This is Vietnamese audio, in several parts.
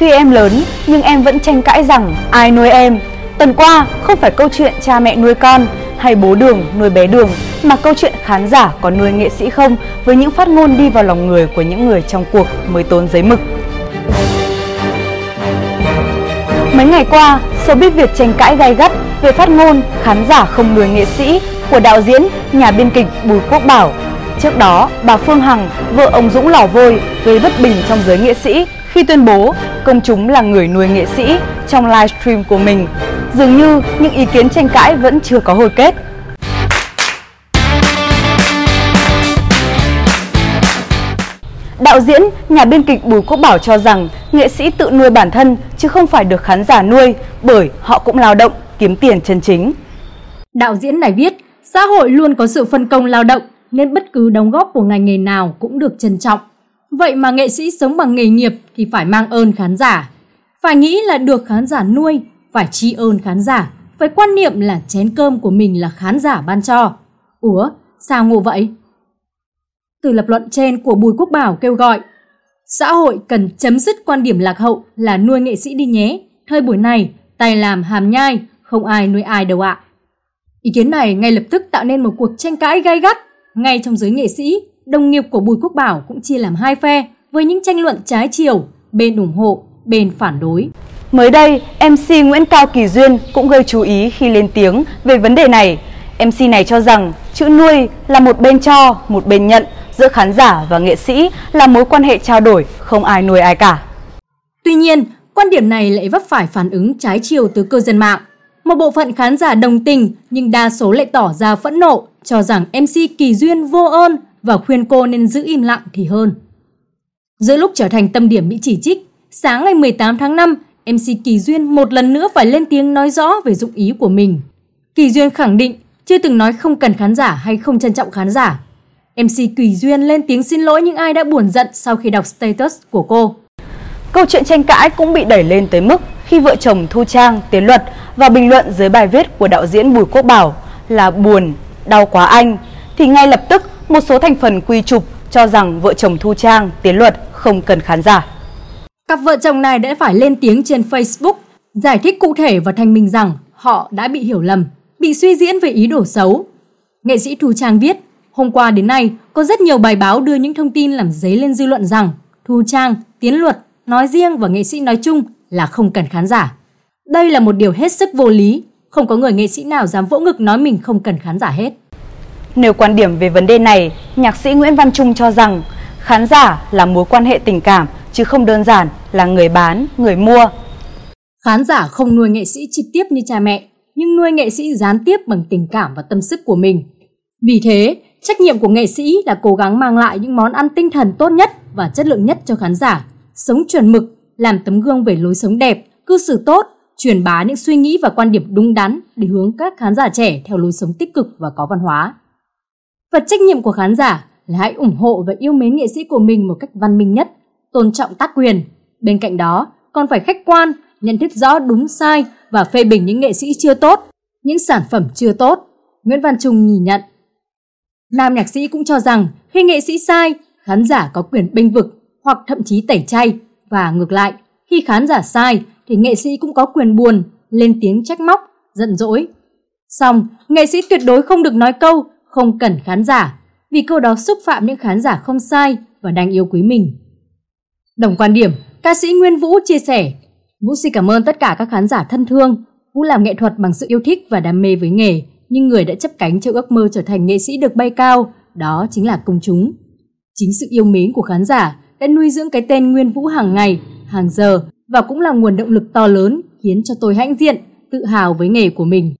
Khi em lớn nhưng em vẫn tranh cãi rằng ai nuôi em. Tuần qua không phải câu chuyện cha mẹ nuôi con hay bố đường nuôi bé đường mà câu chuyện khán giả có nuôi nghệ sĩ không với những phát ngôn đi vào lòng người của những người trong cuộc mới tốn giấy mực. Mấy ngày qua, showbiz Việt tranh cãi gay gắt về phát ngôn khán giả không nuôi nghệ sĩ của đạo diễn, nhà biên kịch Bùi Quốc Bảo. Trước đó, bà Phương Hằng, vợ ông Dũng Lò Vôi, gây bất bình trong giới nghệ sĩ khi tuyên bố công chúng là người nuôi nghệ sĩ trong livestream của mình. Dường như những ý kiến tranh cãi vẫn chưa có hồi kết. Đạo diễn, nhà biên kịch Bùi Quốc Bảo cho rằng nghệ sĩ tự nuôi bản thân chứ không phải được khán giả nuôi bởi họ cũng lao động, kiếm tiền chân chính. Đạo diễn này viết, xã hội luôn có sự phân công lao động nên bất cứ đóng góp của ngành nghề nào cũng được trân trọng. Vậy mà nghệ sĩ sống bằng nghề nghiệp thì phải mang ơn khán giả. Phải nghĩ là được khán giả nuôi, phải tri ơn khán giả, phải quan niệm là chén cơm của mình là khán giả ban cho. Ủa, sao ngộ vậy? Từ lập luận trên của Bùi Quốc Bảo kêu gọi Xã hội cần chấm dứt quan điểm lạc hậu là nuôi nghệ sĩ đi nhé. Thời buổi này, tay làm hàm nhai, không ai nuôi ai đâu ạ. Ý kiến này ngay lập tức tạo nên một cuộc tranh cãi gay gắt. Ngay trong giới nghệ sĩ, đồng nghiệp của Bùi Quốc Bảo cũng chia làm hai phe với những tranh luận trái chiều, bên ủng hộ, bên phản đối. Mới đây, MC Nguyễn Cao Kỳ Duyên cũng gây chú ý khi lên tiếng về vấn đề này. MC này cho rằng chữ nuôi là một bên cho, một bên nhận giữa khán giả và nghệ sĩ là mối quan hệ trao đổi, không ai nuôi ai cả. Tuy nhiên, quan điểm này lại vấp phải phản ứng trái chiều từ cư dân mạng. Một bộ phận khán giả đồng tình nhưng đa số lại tỏ ra phẫn nộ, cho rằng MC Kỳ Duyên vô ơn và khuyên cô nên giữ im lặng thì hơn. Giữa lúc trở thành tâm điểm bị chỉ trích, sáng ngày 18 tháng 5, MC Kỳ Duyên một lần nữa phải lên tiếng nói rõ về dụng ý của mình. Kỳ Duyên khẳng định chưa từng nói không cần khán giả hay không trân trọng khán giả. MC Kỳ Duyên lên tiếng xin lỗi những ai đã buồn giận sau khi đọc status của cô. Câu chuyện tranh cãi cũng bị đẩy lên tới mức khi vợ chồng Thu Trang, Tiến Luật và bình luận dưới bài viết của đạo diễn Bùi Quốc Bảo là buồn, đau quá anh, thì ngay lập tức một số thành phần quy chụp cho rằng vợ chồng Thu Trang, Tiến Luật không cần khán giả. Cặp vợ chồng này đã phải lên tiếng trên Facebook giải thích cụ thể và thanh minh rằng họ đã bị hiểu lầm, bị suy diễn về ý đồ xấu. Nghệ sĩ Thu Trang viết, hôm qua đến nay có rất nhiều bài báo đưa những thông tin làm dấy lên dư luận rằng Thu Trang, Tiến Luật nói riêng và nghệ sĩ nói chung là không cần khán giả. Đây là một điều hết sức vô lý, không có người nghệ sĩ nào dám vỗ ngực nói mình không cần khán giả hết. Nêu quan điểm về vấn đề này, nhạc sĩ Nguyễn Văn Trung cho rằng khán giả là mối quan hệ tình cảm chứ không đơn giản là người bán, người mua. Khán giả không nuôi nghệ sĩ trực tiếp như cha mẹ, nhưng nuôi nghệ sĩ gián tiếp bằng tình cảm và tâm sức của mình. Vì thế, trách nhiệm của nghệ sĩ là cố gắng mang lại những món ăn tinh thần tốt nhất và chất lượng nhất cho khán giả, sống chuẩn mực, làm tấm gương về lối sống đẹp, cư xử tốt, truyền bá những suy nghĩ và quan điểm đúng đắn để hướng các khán giả trẻ theo lối sống tích cực và có văn hóa. Và trách nhiệm của khán giả là hãy ủng hộ và yêu mến nghệ sĩ của mình một cách văn minh nhất, tôn trọng tác quyền. Bên cạnh đó, còn phải khách quan, nhận thức rõ đúng sai và phê bình những nghệ sĩ chưa tốt, những sản phẩm chưa tốt. Nguyễn Văn Trung nhìn nhận. Nam nhạc sĩ cũng cho rằng khi nghệ sĩ sai, khán giả có quyền bênh vực hoặc thậm chí tẩy chay và ngược lại, khi khán giả sai thì nghệ sĩ cũng có quyền buồn, lên tiếng trách móc, giận dỗi. Xong, nghệ sĩ tuyệt đối không được nói câu không cần khán giả, vì câu đó xúc phạm những khán giả không sai và đang yêu quý mình. Đồng quan điểm, ca sĩ Nguyên Vũ chia sẻ, Vũ xin cảm ơn tất cả các khán giả thân thương. Vũ làm nghệ thuật bằng sự yêu thích và đam mê với nghề, nhưng người đã chấp cánh cho ước mơ trở thành nghệ sĩ được bay cao, đó chính là công chúng. Chính sự yêu mến của khán giả đã nuôi dưỡng cái tên Nguyên Vũ hàng ngày, hàng giờ và cũng là nguồn động lực to lớn khiến cho tôi hãnh diện, tự hào với nghề của mình.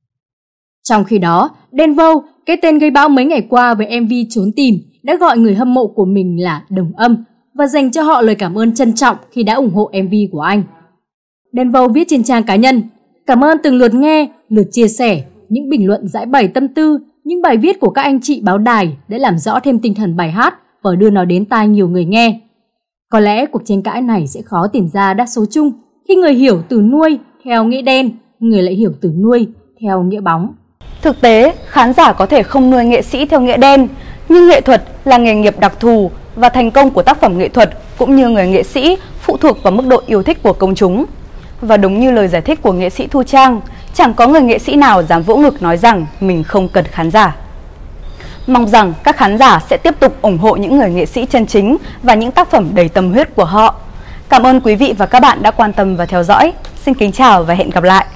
Trong khi đó, Denvo, cái tên gây bão mấy ngày qua với MV Trốn Tìm, đã gọi người hâm mộ của mình là Đồng Âm và dành cho họ lời cảm ơn trân trọng khi đã ủng hộ MV của anh. Denvo viết trên trang cá nhân, cảm ơn từng lượt nghe, lượt chia sẻ, những bình luận giải bày tâm tư, những bài viết của các anh chị báo đài đã làm rõ thêm tinh thần bài hát và đưa nó đến tai nhiều người nghe. Có lẽ cuộc tranh cãi này sẽ khó tìm ra đa số chung khi người hiểu từ nuôi theo nghĩa đen, người lại hiểu từ nuôi theo nghĩa bóng. Thực tế, khán giả có thể không nuôi nghệ sĩ theo nghĩa đen, nhưng nghệ thuật là nghề nghiệp đặc thù và thành công của tác phẩm nghệ thuật cũng như người nghệ sĩ phụ phụ thuộc vào mức độ yêu thích của công chúng. Và đúng như lời giải thích của nghệ sĩ Thu Trang, chẳng có người nghệ sĩ nào dám vỗ ngực nói rằng mình không cần khán giả. Mong rằng các khán giả sẽ tiếp tục ủng hộ những người nghệ sĩ chân chính và những tác phẩm đầy tâm huyết của họ. Cảm ơn quý vị và các bạn đã quan tâm và theo dõi. Xin kính chào và hẹn gặp lại.